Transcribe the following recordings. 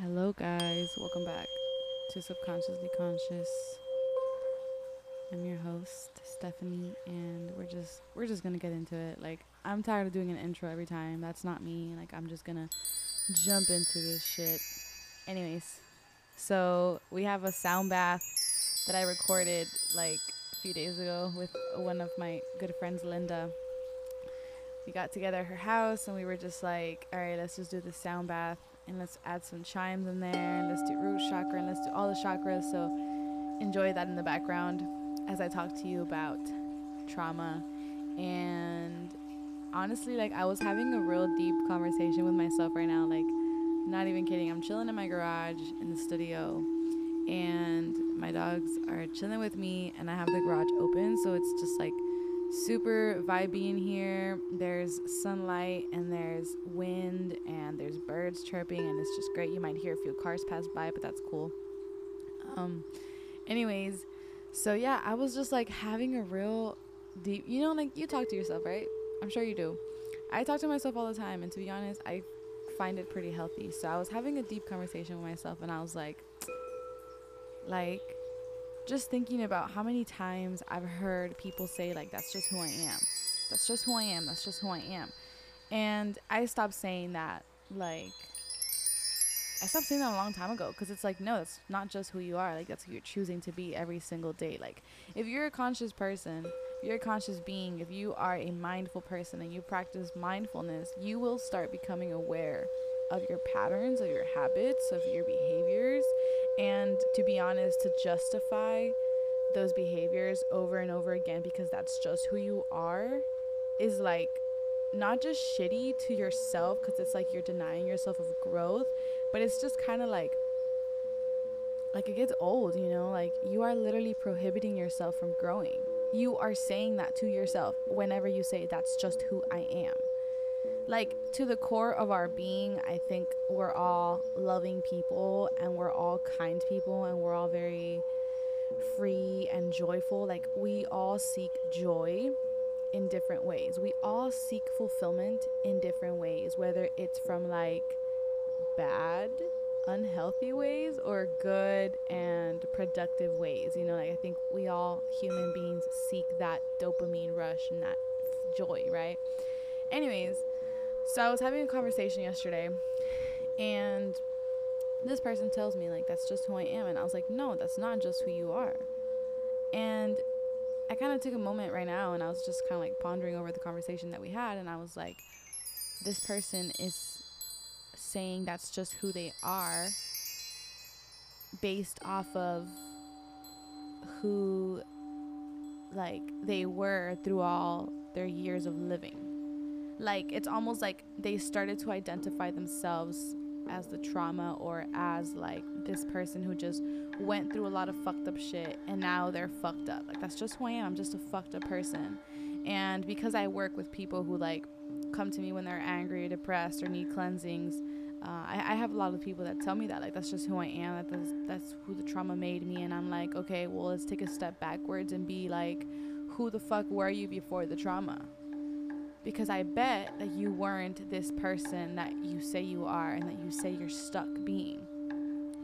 Hello, guys. Welcome back to Subconsciously Conscious. I'm your host, Stephanie, and we're just we're just gonna get into it. Like I'm tired of doing an intro every time. That's not me. Like I'm just gonna jump into this shit. Anyways, so we have a sound bath that I recorded like a few days ago with one of my good friends, Linda. We got together at her house and we were just like, all right, let's just do the sound bath and let's add some chimes in there and let's do root chakra and let's do all the chakras. So enjoy that in the background as I talk to you about trauma. And honestly, like I was having a real deep conversation with myself right now. Like, not even kidding. I'm chilling in my garage in the studio and my dogs are chilling with me and I have the garage open so it's just like super vibey in here. There's sunlight and there's wind and there's birds chirping and it's just great. You might hear a few cars pass by, but that's cool. Um anyways, so yeah, I was just like having a real deep, you know like you talk to yourself, right? I'm sure you do. I talk to myself all the time and to be honest, I find it pretty healthy. So I was having a deep conversation with myself and I was like like just thinking about how many times I've heard people say like that's just who I am. That's just who I am. That's just who I am. And I stopped saying that like I stopped saying that a long time ago because it's like no, that's not just who you are. Like that's who you're choosing to be every single day. Like if you're a conscious person, you're a conscious being, if you are a mindful person and you practice mindfulness, you will start becoming aware of your patterns, of your habits, of your behaviors, and to be honest, to justify those behaviors over and over again because that's just who you are is like not just shitty to yourself because it's like you're denying yourself of growth, but it's just kind of like like it gets old, you know? Like you are literally prohibiting yourself from growing. You are saying that to yourself whenever you say that's just who I am like to the core of our being, I think we're all loving people and we're all kind people and we're all very free and joyful. Like we all seek joy in different ways. We all seek fulfillment in different ways, whether it's from like bad, unhealthy ways or good and productive ways. You know, like I think we all human beings seek that dopamine rush and that joy, right? Anyways, so I was having a conversation yesterday, and this person tells me, like, that's just who I am. And I was like, no, that's not just who you are. And I kind of took a moment right now, and I was just kind of like pondering over the conversation that we had. And I was like, this person is saying that's just who they are based off of who like they were through all their years of living like it's almost like they started to identify themselves as the trauma or as like this person who just went through a lot of fucked up shit and now they're fucked up. Like that's just who I am. I'm just a fucked up person. And because I work with people who like come to me when they're angry or depressed or need cleansings, uh, I, I have a lot of people that tell me that like that's just who I am. That that's, that's who the trauma made me. And I'm like, okay, well let's take a step backwards and be like, who the fuck were you before the trauma? Because I bet that you weren't this person that you say you are and that you say you're stuck being.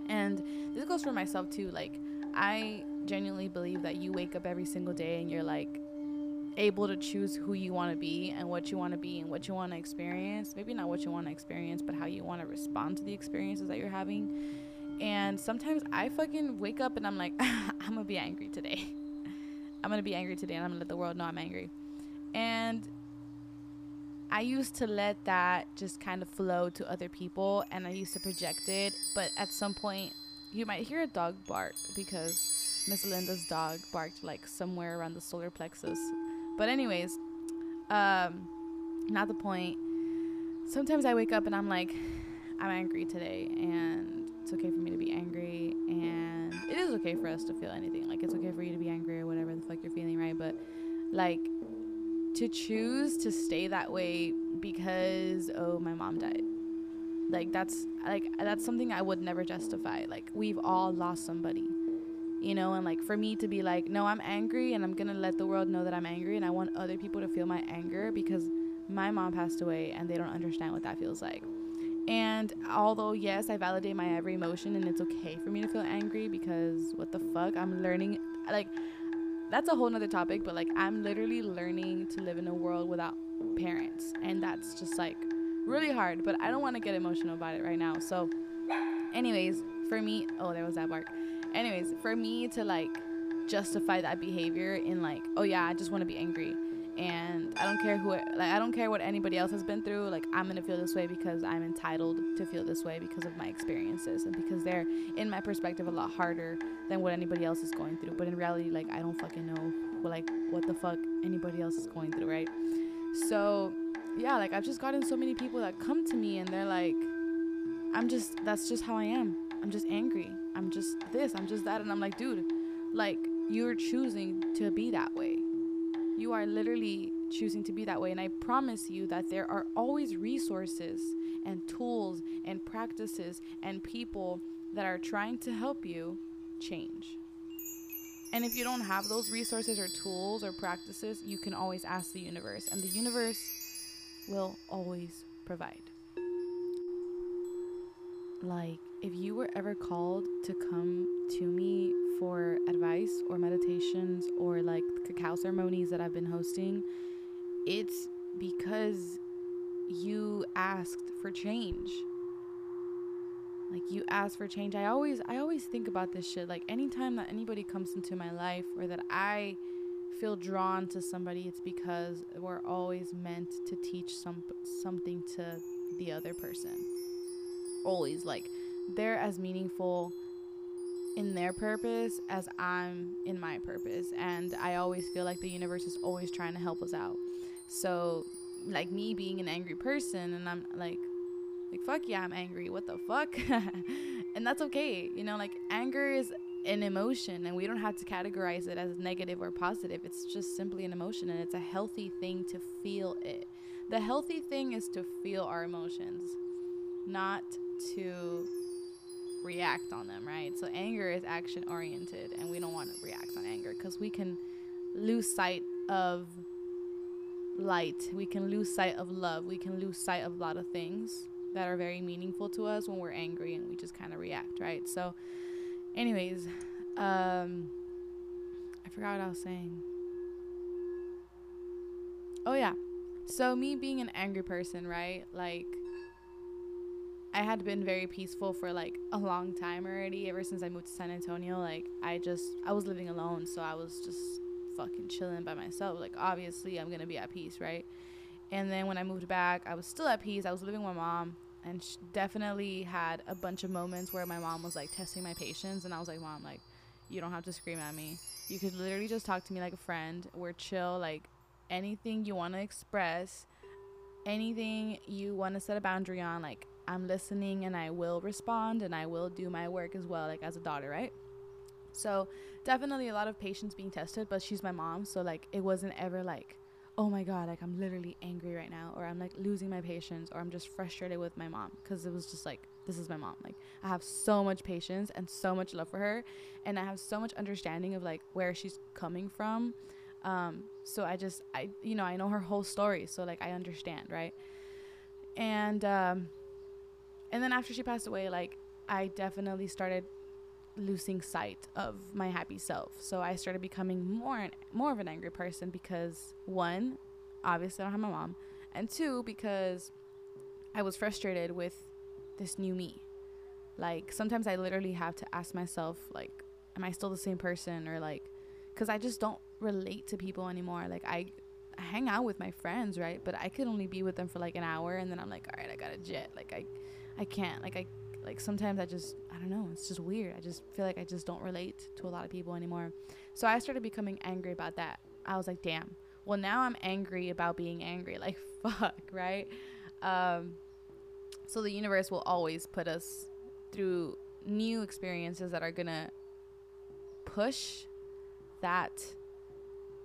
And this goes for myself too. Like, I genuinely believe that you wake up every single day and you're like able to choose who you want to be and what you want to be and what you want to experience. Maybe not what you want to experience, but how you want to respond to the experiences that you're having. And sometimes I fucking wake up and I'm like, I'm gonna be angry today. I'm gonna be angry today and I'm gonna let the world know I'm angry. And I used to let that just kind of flow to other people and I used to project it. But at some point, you might hear a dog bark because Miss Linda's dog barked like somewhere around the solar plexus. But, anyways, um, not the point. Sometimes I wake up and I'm like, I'm angry today and it's okay for me to be angry and it is okay for us to feel anything. Like, it's okay for you to be angry or whatever the fuck you're feeling, right? But, like, to choose to stay that way because oh my mom died. Like that's like that's something i would never justify. Like we've all lost somebody you know? And like for me to be like no i'm angry and i'm gonna let the world know that i'm angry and i want other people to feel my anger because my mom passed away and they don't understand what that feels like. And although yes, I validate my every emotion and it's okay for me to feel angry because what the fuck? I'm learning like that's a whole nother topic, but like I'm literally learning to live in a world without parents. And that's just like really hard. But I don't want to get emotional about it right now. So anyways, for me oh there was that bark. Anyways, for me to like justify that behavior in like, oh yeah, I just want to be angry and I don't care who like I don't care what anybody else has been through. Like I'm gonna feel this way because I'm entitled to feel this way because of my experiences and because they're in my perspective a lot harder than what anybody else is going through. But in reality, like I don't fucking know what, like what the fuck anybody else is going through, right? So yeah, like I've just gotten so many people that come to me and they're like, I'm just that's just how I am. I'm just angry. I'm just this. I'm just that, and I'm like, dude, like you're choosing to be that way you are literally choosing to be that way. And I promise you that there are always resources and tools and practices and people that are trying to help you change. And if you don't have those resources or tools or practices, you can always ask the universe, and the universe will always provide. Like, if you were ever called to come to me for advice or meditations or like cacao ceremonies that I've been hosting, it's because you asked for change. Like you asked for change. I always I always think about this shit. Like anytime that anybody comes into my life or that I feel drawn to somebody, it's because we're always meant to teach some something to the other person. Always like they're as meaningful in their purpose as I'm in my purpose. And I always feel like the universe is always trying to help us out. So, like me being an angry person, and I'm like, like fuck yeah, I'm angry. What the fuck? and that's okay. You know, like anger is an emotion, and we don't have to categorize it as negative or positive. It's just simply an emotion, and it's a healthy thing to feel it. The healthy thing is to feel our emotions, not to react on them, right? So anger is action oriented, and we don't want to react on anger because we can lose sight of light. We can lose sight of love. We can lose sight of a lot of things that are very meaningful to us when we're angry and we just kind of react, right? So, anyways, um, I forgot what I was saying. Oh, yeah. So, me being an angry person, right? Like, I had been very peaceful for like a long time already. Ever since I moved to San Antonio, like I just I was living alone, so I was just fucking chilling by myself. Like obviously I'm gonna be at peace, right? And then when I moved back, I was still at peace. I was living with my mom, and she definitely had a bunch of moments where my mom was like testing my patience, and I was like, Mom, like you don't have to scream at me. You could literally just talk to me like a friend. We're chill. Like anything you want to express, anything you want to set a boundary on, like I'm listening and I will respond and I will do my work as well, like as a daughter, right? So definitely a lot of patience being tested, but she's my mom, so like it wasn't ever like, oh my god, like I'm literally angry right now, or I'm like losing my patience, or I'm just frustrated with my mom, because it was just like this is my mom. Like I have so much patience and so much love for her, and I have so much understanding of like where she's coming from. Um, so I just I you know I know her whole story, so like I understand, right? And um, and then after she passed away, like I definitely started losing sight of my happy self. So I started becoming more and more of an angry person because one, obviously I don't have my mom, and two because I was frustrated with this new me. Like sometimes I literally have to ask myself like am I still the same person or like cuz I just don't relate to people anymore. Like I hang out with my friends, right? But I could only be with them for like an hour and then I'm like, "All right, I got to jet." Like I I can't. Like I like sometimes I just I don't know, it's just weird. I just feel like I just don't relate to a lot of people anymore. So I started becoming angry about that. I was like, "Damn. Well, now I'm angry about being angry. Like fuck, right?" Um so the universe will always put us through new experiences that are going to push that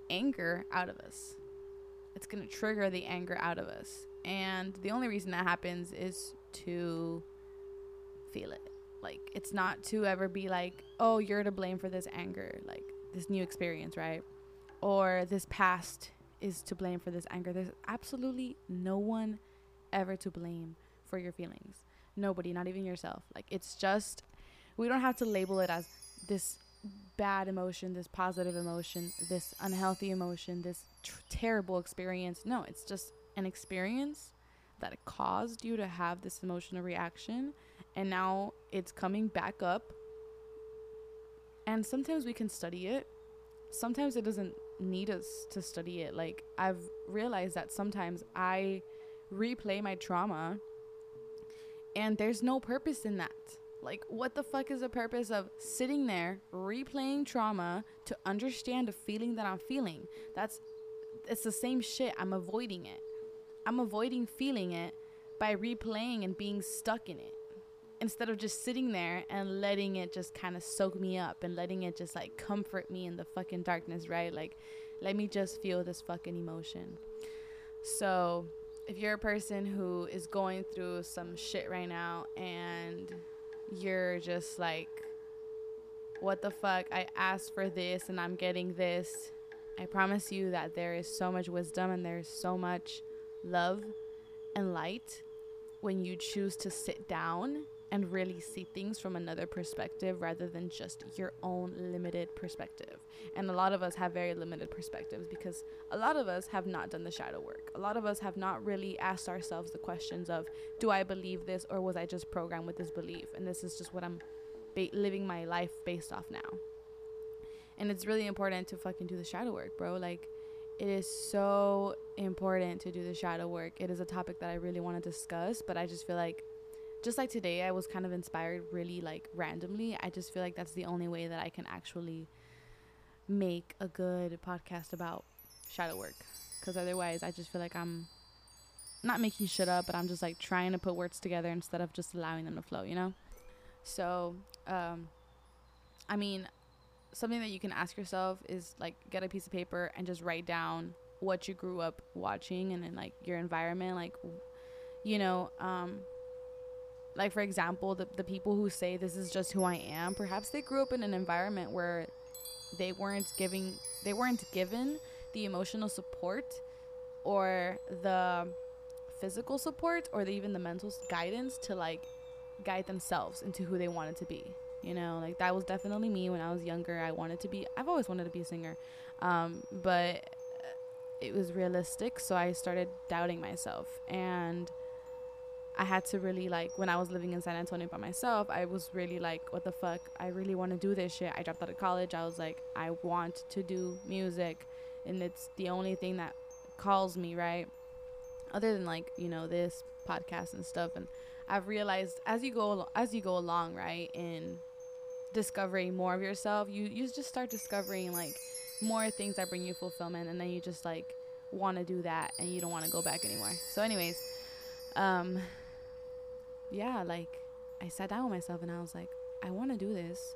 anger out of us. It's going to trigger the anger out of us. And the only reason that happens is to feel it. Like it's not to ever be like, "Oh, you're to blame for this anger." Like this new experience, right? Or this past is to blame for this anger. There's absolutely no one ever to blame for your feelings. Nobody, not even yourself. Like it's just we don't have to label it as this bad emotion, this positive emotion, this unhealthy emotion, this tr- terrible experience. No, it's just an experience that caused you to have this emotional reaction and now it's coming back up. And sometimes we can study it. Sometimes it doesn't need us to study it. Like I've realized that sometimes I replay my trauma and there's no purpose in that. Like, what the fuck is the purpose of sitting there replaying trauma to understand a feeling that I'm feeling? That's it's the same shit. I'm avoiding it. I'm avoiding feeling it by replaying and being stuck in it instead of just sitting there and letting it just kind of soak me up and letting it just like comfort me in the fucking darkness, right? Like, let me just feel this fucking emotion. So, if you're a person who is going through some shit right now and you're just like, what the fuck? I asked for this and I'm getting this. I promise you that there is so much wisdom and there's so much love and light when you choose to sit down and really see things from another perspective rather than just your own limited perspective. And a lot of us have very limited perspectives because a lot of us have not done the shadow work. A lot of us have not really asked ourselves the questions of, do I believe this or was I just programmed with this belief? And this is just what I'm ba- living my life based off now. And it's really important to fucking do the shadow work, bro. Like, it is so important to do the shadow work. It is a topic that I really want to discuss, but I just feel like just like today I was kind of inspired really like randomly. I just feel like that's the only way that I can actually make a good podcast about shadow work cuz otherwise I just feel like I'm not making shit up, but I'm just like trying to put words together instead of just allowing them to flow, you know? So, um I mean, something that you can ask yourself is like get a piece of paper and just write down what you grew up watching and then like your environment like you know um like for example the, the people who say this is just who i am perhaps they grew up in an environment where they weren't giving they weren't given the emotional support or the physical support or the, even the mental guidance to like guide themselves into who they wanted to be you know like that was definitely me when i was younger i wanted to be i've always wanted to be a singer um, but it was realistic so i started doubting myself and I had to really like when I was living in San Antonio by myself, I was really like, what the fuck? I really want to do this shit. I dropped out of college. I was like, I want to do music, and it's the only thing that calls me, right? Other than like you know this podcast and stuff, and I've realized as you go as you go along, right, in discovering more of yourself, you you just start discovering like more things that bring you fulfillment, and then you just like want to do that, and you don't want to go back anymore. So, anyways, um yeah, like I sat down with myself and I was like, I want to do this.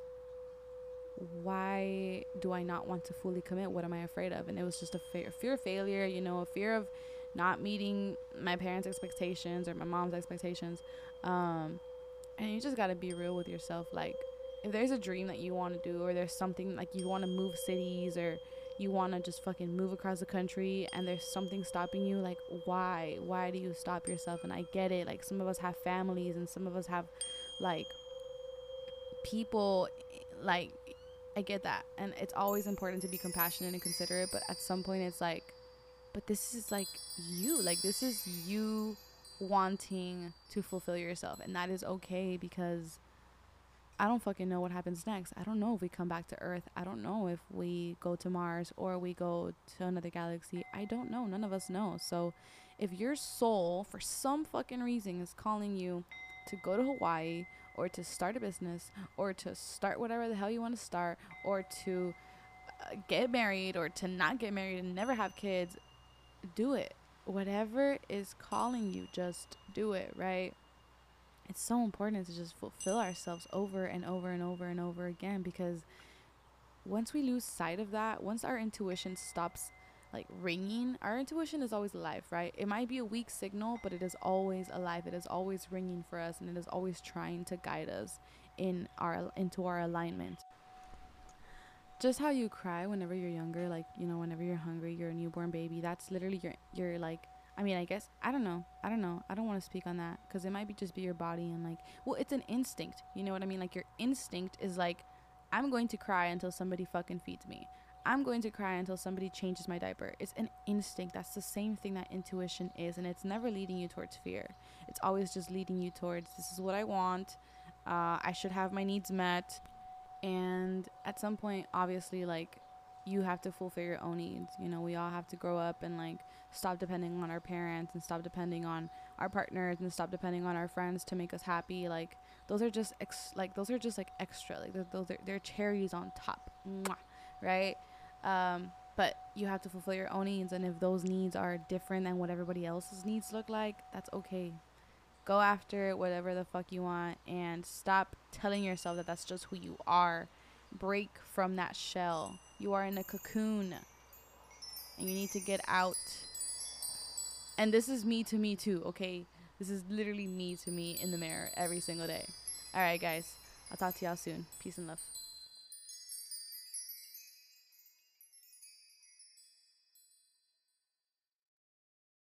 Why do I not want to fully commit? What am I afraid of? And it was just a fear, fear of failure, you know, a fear of not meeting my parents' expectations or my mom's expectations. Um, and you just got to be real with yourself. Like, if there's a dream that you want to do, or there's something like you want to move cities, or you want to just fucking move across the country and there's something stopping you like why? Why do you stop yourself? And i get it like some of us have families and some of us have like people like i get that. And it's always important to be compassionate and considerate but at some point it's like but this is like you like this is you wanting to fulfill yourself. And that is okay because I don't fucking know what happens next. I don't know if we come back to Earth. I don't know if we go to Mars or we go to another galaxy. I don't know. None of us know. So if your soul, for some fucking reason, is calling you to go to Hawaii or to start a business or to start whatever the hell you want to start or to uh, get married or to not get married and never have kids, do it. Whatever is calling you, just do it, right? It's so important to just fulfill ourselves over and over and over and over again because once we lose sight of that, once our intuition stops like ringing, our intuition is always alive, right? It might be a weak signal, but it is always alive. It is always ringing for us and it is always trying to guide us in our into our alignment. Just how you cry whenever you're younger, like, you know, whenever you're hungry, you're a newborn baby, that's literally your your like I mean, I guess I don't know. I don't know. I don't want to speak on that because it might be just be your body and like, well, it's an instinct. You know what I mean? Like your instinct is like, I'm going to cry until somebody fucking feeds me. I'm going to cry until somebody changes my diaper. It's an instinct. That's the same thing that intuition is, and it's never leading you towards fear. It's always just leading you towards this is what I want. Uh, I should have my needs met, and at some point, obviously, like you have to fulfill your own needs. You know, we all have to grow up and like stop depending on our parents and stop depending on our partners and stop depending on our friends to make us happy. Like those are just ex- like those are just like extra. Like those are they're cherries on top, Mwah, right? Um, but you have to fulfill your own needs, and if those needs are different than what everybody else's needs look like, that's okay. Go after whatever the fuck you want, and stop telling yourself that that's just who you are. Break from that shell. You are in a cocoon, and you need to get out. And this is me to me too, okay? This is literally me to me in the mirror every single day. All right, guys. I'll talk to y'all soon. Peace and love.